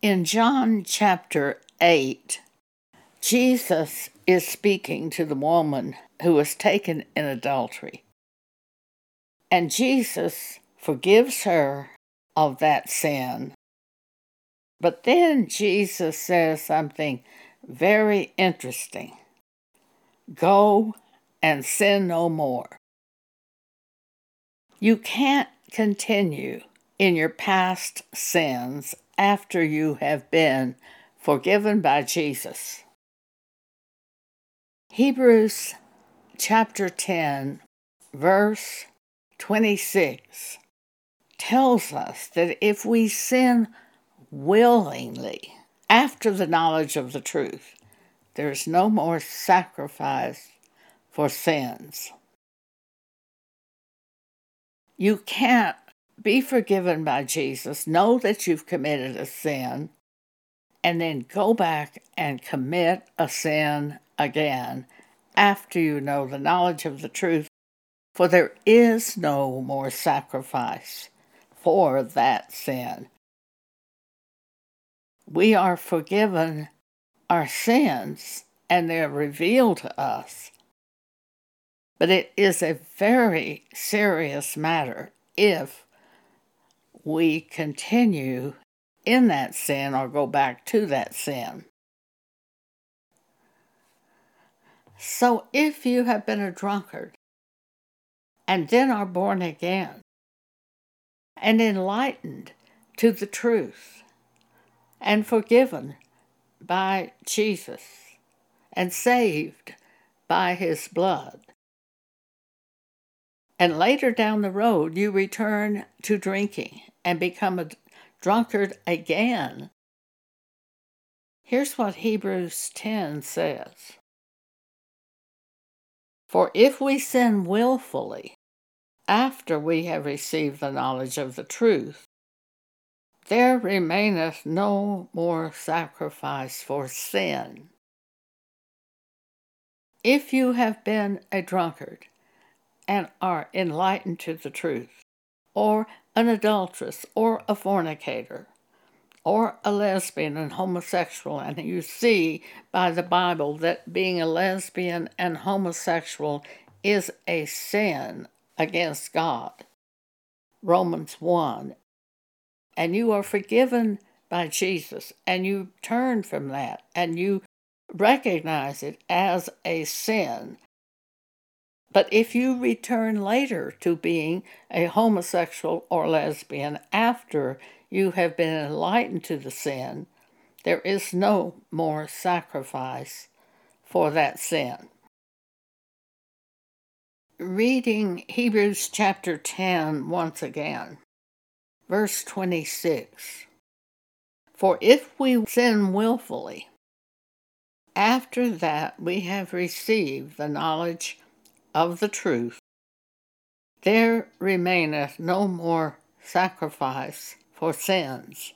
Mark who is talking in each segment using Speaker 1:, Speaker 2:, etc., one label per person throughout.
Speaker 1: In John chapter 8, Jesus is speaking to the woman who was taken in adultery. And Jesus forgives her of that sin. But then Jesus says something very interesting Go and sin no more. You can't continue in your past sins after you have been forgiven by Jesus. Hebrews chapter 10, verse 26 tells us that if we sin willingly after the knowledge of the truth, there is no more sacrifice for sins. You can't be forgiven by Jesus, know that you've committed a sin, and then go back and commit a sin again after you know the knowledge of the truth, for there is no more sacrifice for that sin. We are forgiven our sins and they're revealed to us. But it is a very serious matter if we continue in that sin or go back to that sin. So if you have been a drunkard and then are born again and enlightened to the truth and forgiven by Jesus and saved by his blood, and later down the road you return to drinking and become a drunkard again. Here's what Hebrews 10 says For if we sin willfully after we have received the knowledge of the truth, there remaineth no more sacrifice for sin. If you have been a drunkard and are enlightened to the truth, or an adulteress, or a fornicator, or a lesbian and homosexual, and you see by the Bible that being a lesbian and homosexual is a sin against God. Romans 1. And you are forgiven by Jesus, and you turn from that, and you recognize it as a sin but if you return later to being a homosexual or lesbian after you have been enlightened to the sin, there is no more sacrifice for that sin. Reading Hebrews chapter 10 once again, verse 26. For if we sin willfully, after that we have received the knowledge of the truth, there remaineth no more sacrifice for sins,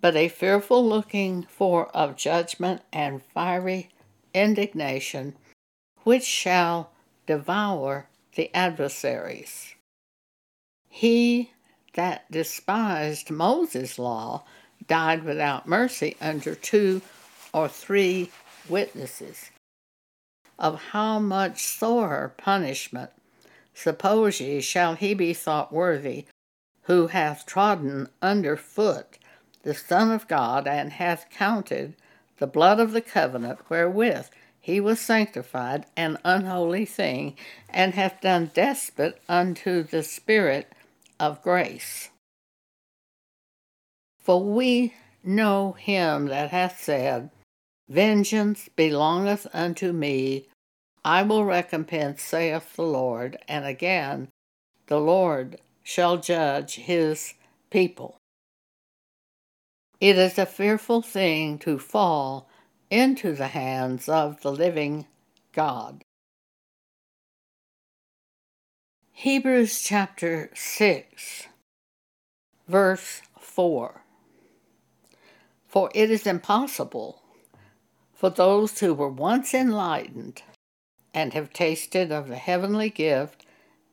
Speaker 1: but a fearful looking for of judgment and fiery indignation, which shall devour the adversaries. He that despised Moses' law died without mercy under two or three witnesses of how much sorer punishment, suppose ye, shall he be thought worthy, who hath trodden under foot the Son of God, and hath counted the blood of the covenant wherewith he was sanctified an unholy thing, and hath done despite unto the Spirit of grace. For we know him that hath said, Vengeance belongeth unto me, I will recompense, saith the Lord. And again, the Lord shall judge his people. It is a fearful thing to fall into the hands of the living God. Hebrews chapter 6, verse 4. For it is impossible for those who were once enlightened and have tasted of the heavenly gift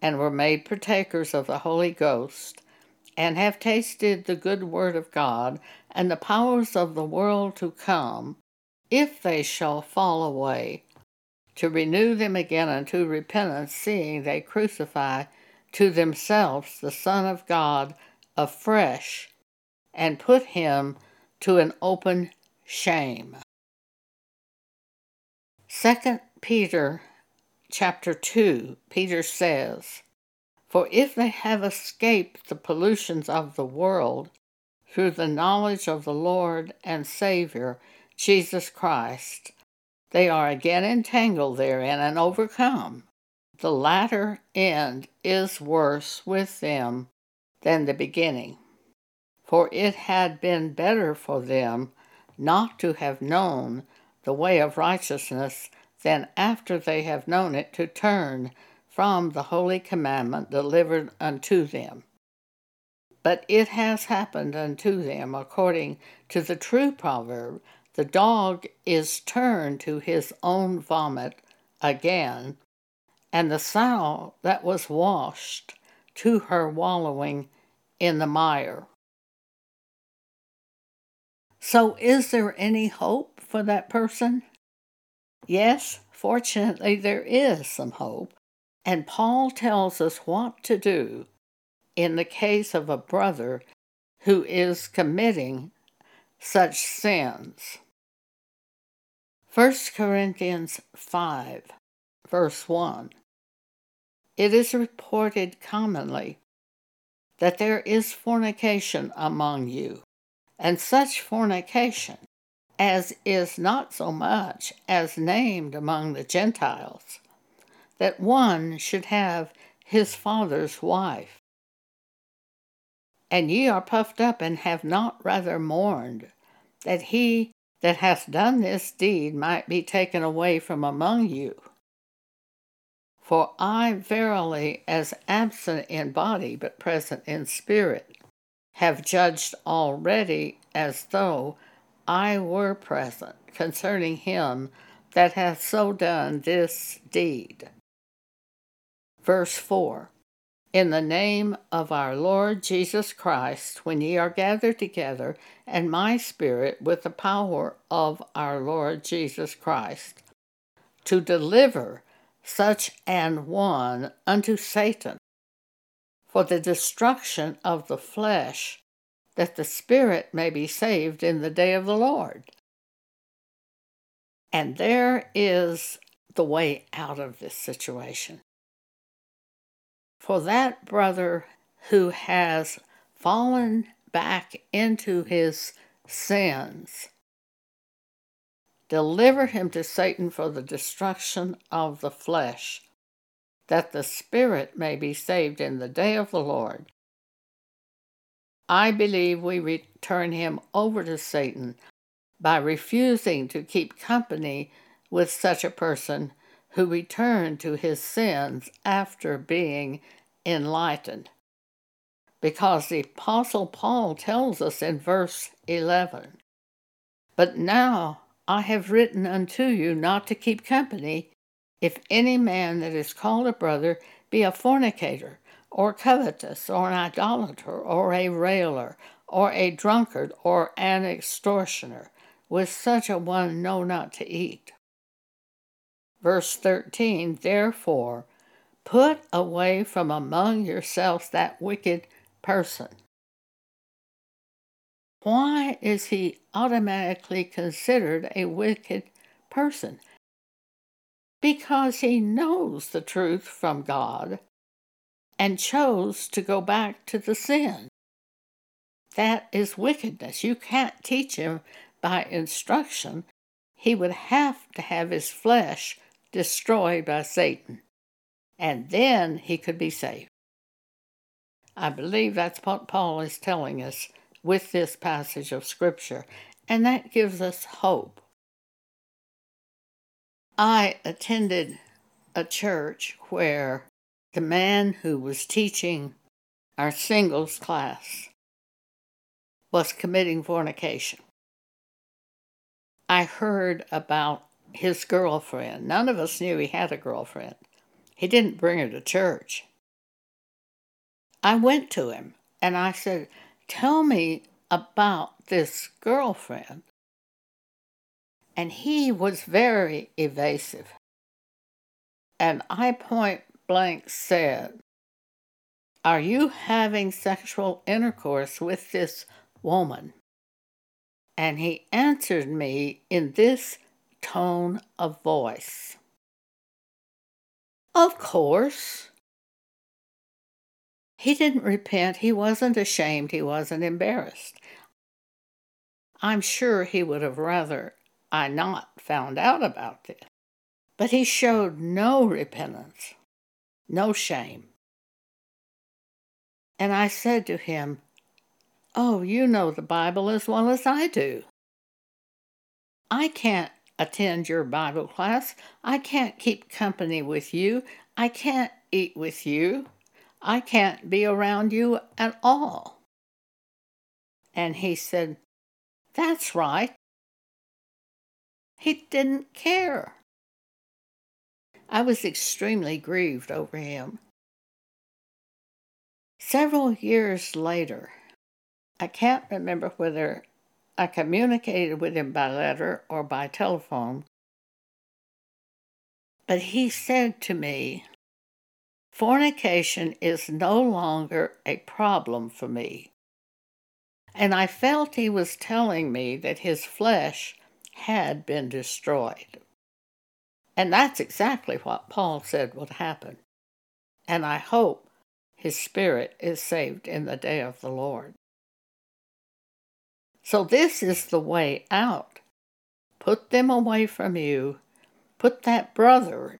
Speaker 1: and were made partakers of the Holy Ghost and have tasted the good word of God and the powers of the world to come, if they shall fall away, to renew them again unto repentance, seeing they crucify to themselves the Son of God afresh, and put him to an open shame. 2 Peter chapter 2, Peter says, For if they have escaped the pollutions of the world through the knowledge of the Lord and Savior, Jesus Christ, they are again entangled therein and overcome. The latter end is worse with them than the beginning. For it had been better for them not to have known the way of righteousness than after they have known it to turn from the holy commandment delivered unto them. But it has happened unto them according to the true proverb the dog is turned to his own vomit again, and the sow that was washed to her wallowing in the mire. So, is there any hope for that person? Yes, fortunately, there is some hope, and Paul tells us what to do in the case of a brother who is committing such sins. 1 Corinthians 5, verse 1. It is reported commonly that there is fornication among you, and such fornication as is not so much as named among the Gentiles, that one should have his father's wife. And ye are puffed up and have not rather mourned that he that hath done this deed might be taken away from among you. For I verily, as absent in body but present in spirit, have judged already as though I were present concerning him that hath so done this deed. Verse 4 in the name of our Lord Jesus Christ, when ye are gathered together, and my spirit with the power of our Lord Jesus Christ, to deliver such an one unto Satan for the destruction of the flesh, that the spirit may be saved in the day of the Lord. And there is the way out of this situation for that brother who has fallen back into his sins. Deliver him to Satan for the destruction of the flesh, that the spirit may be saved in the day of the Lord. I believe we return him over to Satan by refusing to keep company with such a person who returned to his sins after being enlightened. Because the Apostle Paul tells us in verse 11, But now I have written unto you not to keep company, if any man that is called a brother be a fornicator, or covetous, or an idolater, or a railer, or a drunkard, or an extortioner. With such a one know not to eat. Verse 13 Therefore, put away from among yourselves that wicked person. Why is he automatically considered a wicked person? Because he knows the truth from God and chose to go back to the sin. That is wickedness. You can't teach him by instruction. He would have to have his flesh destroyed by Satan, and then he could be saved. I believe that's what Paul is telling us with this passage of Scripture, and that gives us hope. I attended a church where the man who was teaching our singles class was committing fornication. I heard about his girlfriend. None of us knew he had a girlfriend. He didn't bring her to church. I went to him And I said, Tell me about this girlfriend. And he was very evasive. And I point blank said, Are you having sexual intercourse with this woman? And he answered me in this tone of voice Of course. He didn't repent. He wasn't ashamed. He wasn't embarrassed. I'm sure he would have rather I not found out about this. But he showed no repentance, no shame. And I said to him, Oh, you know the Bible as well as I do. I can't attend your Bible class. I can't keep company with you. I can't eat with you. I can't be around you at all. And he said, That's right. He didn't care. I was extremely grieved over him. Several years later, I can't remember whether I communicated with him by letter or by telephone, but he said to me, Fornication is no longer a problem for me. And I felt he was telling me that his flesh had been destroyed. And that's exactly what Paul said would happen. And I hope his spirit is saved in the day of the Lord. So, this is the way out. Put them away from you. Put that brother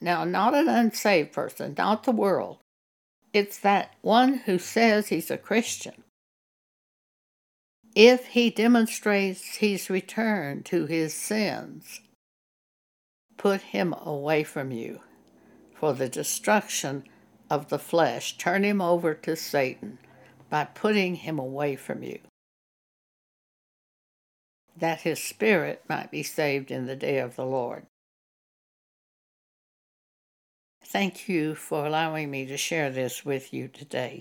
Speaker 1: now, not an unsaved person, not the world. It's that one who says he's a Christian. If he demonstrates he's returned to his sins, put him away from you for the destruction of the flesh. Turn him over to Satan by putting him away from you, that his spirit might be saved in the day of the Lord. Thank you for allowing me to share this with you today.